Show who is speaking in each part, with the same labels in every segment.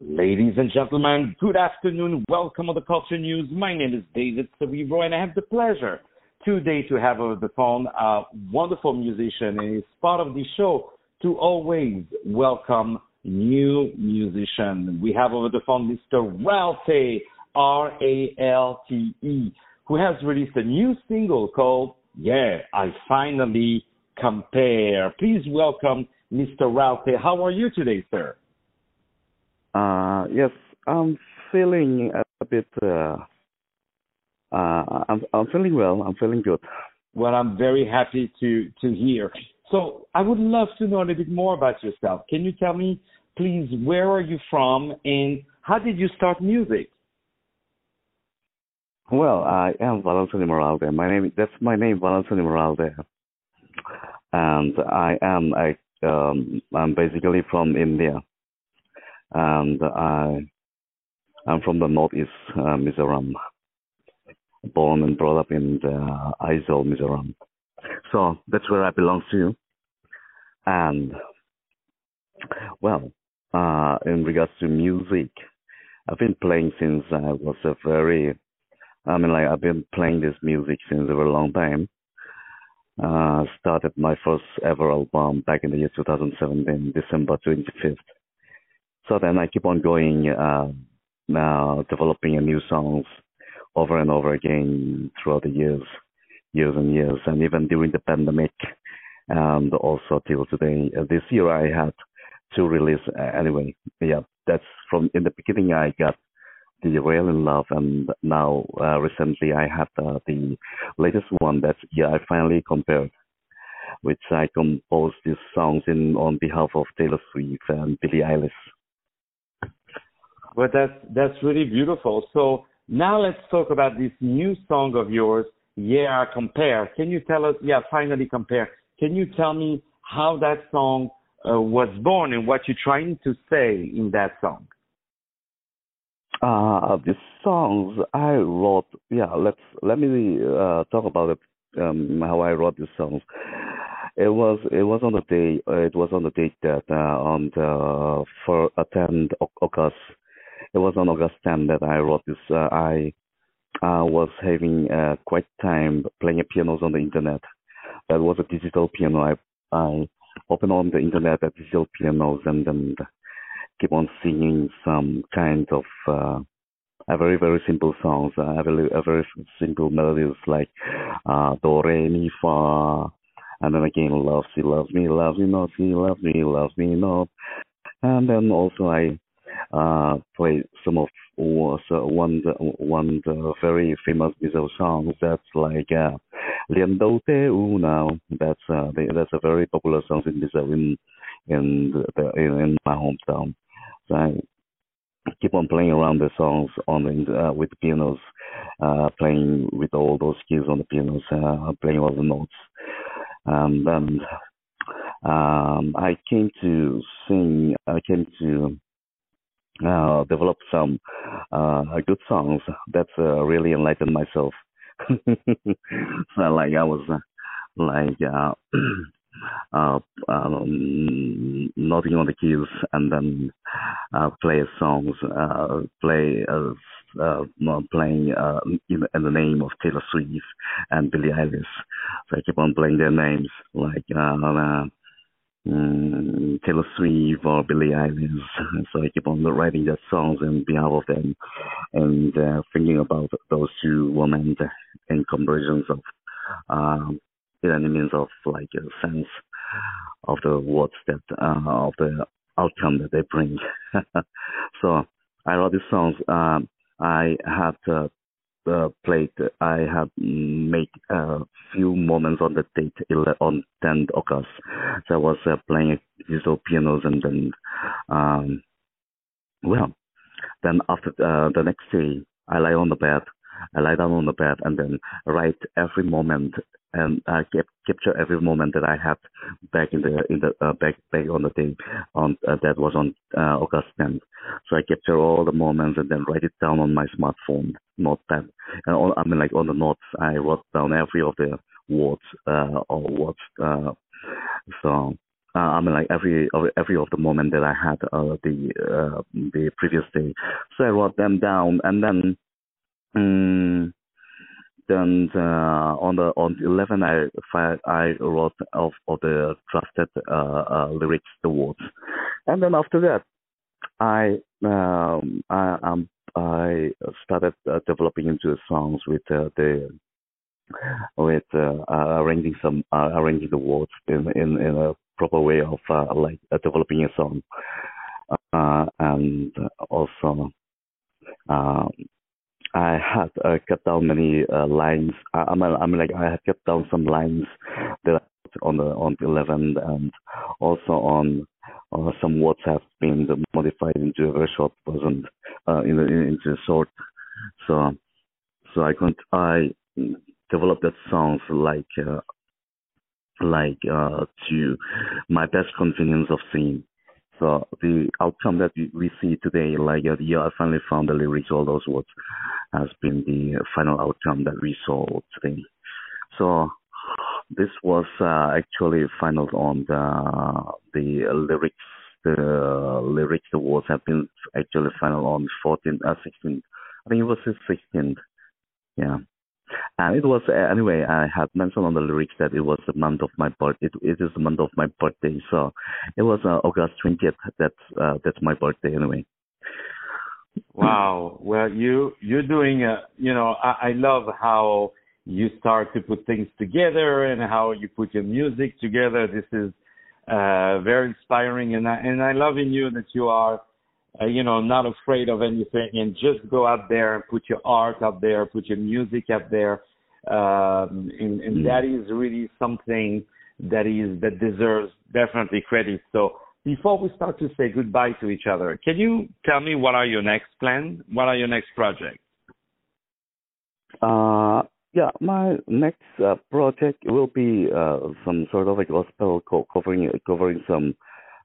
Speaker 1: Ladies and gentlemen, good afternoon. Welcome to the Culture News. My name is David Savivro, and I have the pleasure today to have over the phone a wonderful musician, and it's part of the show to always welcome new musician. We have over the phone Mr. Ralte, R-A-L-T-E, who has released a new single called Yeah, I Finally Compare. Please welcome Mr. Ralte. How are you today, sir?
Speaker 2: Yes, I'm feeling a bit. Uh, uh, I'm I'm feeling well. I'm feeling good.
Speaker 1: Well, I'm very happy to to hear. So, I would love to know a little bit more about yourself. Can you tell me, please, where are you from and how did you start music?
Speaker 2: Well, I am Valentin Moralde. My name that's my name, Valentin Moralde, and I am I um, I'm basically from India and I I'm from the northeast uh, Mizoram, born and brought up in the Mizoram. So that's where I belong to. And well, uh, in regards to music, I've been playing since I was a very, I mean, like I've been playing this music since a very long time. Uh, started my first ever album back in the year 2017, December 25th. So then I keep on going, uh, now developing new songs over and over again throughout the years, years and years, and even during the pandemic, and also till today. Uh, this year I had two release uh, anyway. Yeah, that's from in the beginning I got the Real in Love, and now uh, recently I had uh, the latest one that's yeah I finally compared, which I composed these songs in on behalf of Taylor Swift and Billie Eilish.
Speaker 1: Well, that's that's really beautiful. So now let's talk about this new song of yours, Yeah, Compare. Can you tell us? Yeah, finally compare. Can you tell me how that song uh, was born and what you're trying to say in that song?
Speaker 2: Uh, the songs I wrote. Yeah, let's let me uh, talk about it. Um, how I wrote the songs. It was it was on the day uh, it was on the date that uh, on the for 10 August it was on August 10 that I wrote this. Uh, I uh, was having uh, quite time playing pianos on the internet. That was a digital piano. I I opened on the internet at digital pianos and then keep on singing some kind of uh, a very very simple songs. A very a very simple melodies like uh, do re mi fa, and then again love she loves me loves me not she loves me loves me not, and then also I uh, play some of was uh, one one the very famous Brazil songs that's like uh, Đâu Te. That's uh, that's a very popular song in Brazil in in the, in, in my hometown. So I keep on playing around the songs on the, uh, with the pianos, uh, playing with all those keys on the pianos, uh, playing all the notes. And um, I came to sing. I came to uh, develop some uh, good songs that uh, really enlightened myself. so like I was uh, like uh, uh, um, noting on the keys and then uh, play songs, uh, play uh, uh, playing uh, in, in the name of Taylor Swift and Billie Eilish. So I keep on playing their names like uh, uh, Taylor Swift or Billie Eilish. So I keep on writing their songs on behalf of them and uh, thinking about those two women in conversions of um, in any means of like a sense of the words that uh, of the outcome that they bring. so I wrote these songs. Um, I had uh, uh, played, I have made a few moments on the date on 10th August. So I was uh, playing digital pianos and then, um, well, then after uh, the next day, I lie on the bed. I lie down on the bed and then write every moment and I kept capture every moment that I had back in the in the uh, back back on the day on uh, that was on uh, August 10th. So I capture all the moments and then write it down on my smartphone notepad. And all, I mean, like on the notes, I wrote down every of the words uh, or words. Uh, so uh, I mean, like every every of the moment that I had uh, the uh, the previous day. So I wrote them down, and then, um, then uh, on the on the 11 I I wrote of of the drafted uh, uh, lyrics, the words, and then after that, I um I um I started uh, developing into songs with uh, the with arranging some arranging the words in in in a proper way of like developing a song, and also um, had uh, cut down many uh, lines. I, I mean, I mean, like I had cut down some lines that on the on the 11th, and also on uh, some words have been modified into a very short version, uh, in, in into a short. So, so I could I developed that songs like uh, like uh, to my best convenience of singing. So the outcome that we see today, like uh, yeah, I finally found the lyrics, all those words, has been the final outcome that we saw today. So this was uh, actually final on the the lyrics. The lyrics, the words have been actually final on 14, uh, 16. I think it was 16th. Yeah. And it was uh, anyway. I had mentioned on the lyrics that it was the month of my birth. It, it is the month of my birthday, so it was uh, August twentieth. That's uh, that's my birthday anyway.
Speaker 1: Wow. Well, you you're doing. Uh, you know, I, I love how you start to put things together and how you put your music together. This is uh, very inspiring, and I and I love in you that you are uh, you know, not afraid of anything and just go out there and put your art out there, put your music out there. Um, and, and mm. that is really something that is, that deserves definitely credit. So before we start to say goodbye to each other, can you tell me what are your next plans? What are your next projects?
Speaker 2: Uh, yeah, my next uh, project will be uh, some sort of a gospel co- covering covering some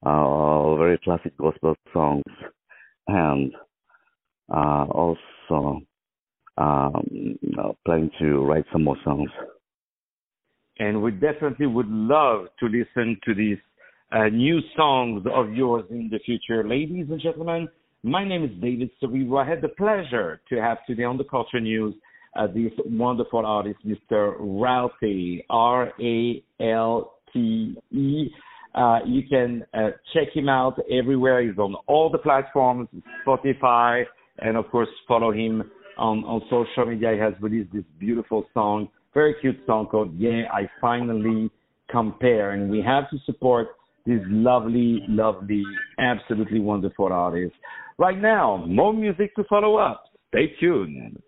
Speaker 2: uh, very classic gospel songs, and uh, also um, planning to write some more songs.
Speaker 1: And we definitely would love to listen to these uh, new songs of yours in the future. Ladies and gentlemen, my name is David Cerebro. I had the pleasure to have today on the Culture News uh, this wonderful artist, Mr. Ralte, R A L T E. Uh, you can uh, check him out everywhere. He's on all the platforms, Spotify, and of course follow him on, on social media. He has released this beautiful song, very cute song called Yeah, I Finally Compare. And we have to support this lovely, lovely, absolutely wonderful artist. Right now, more music to follow up. Stay tuned.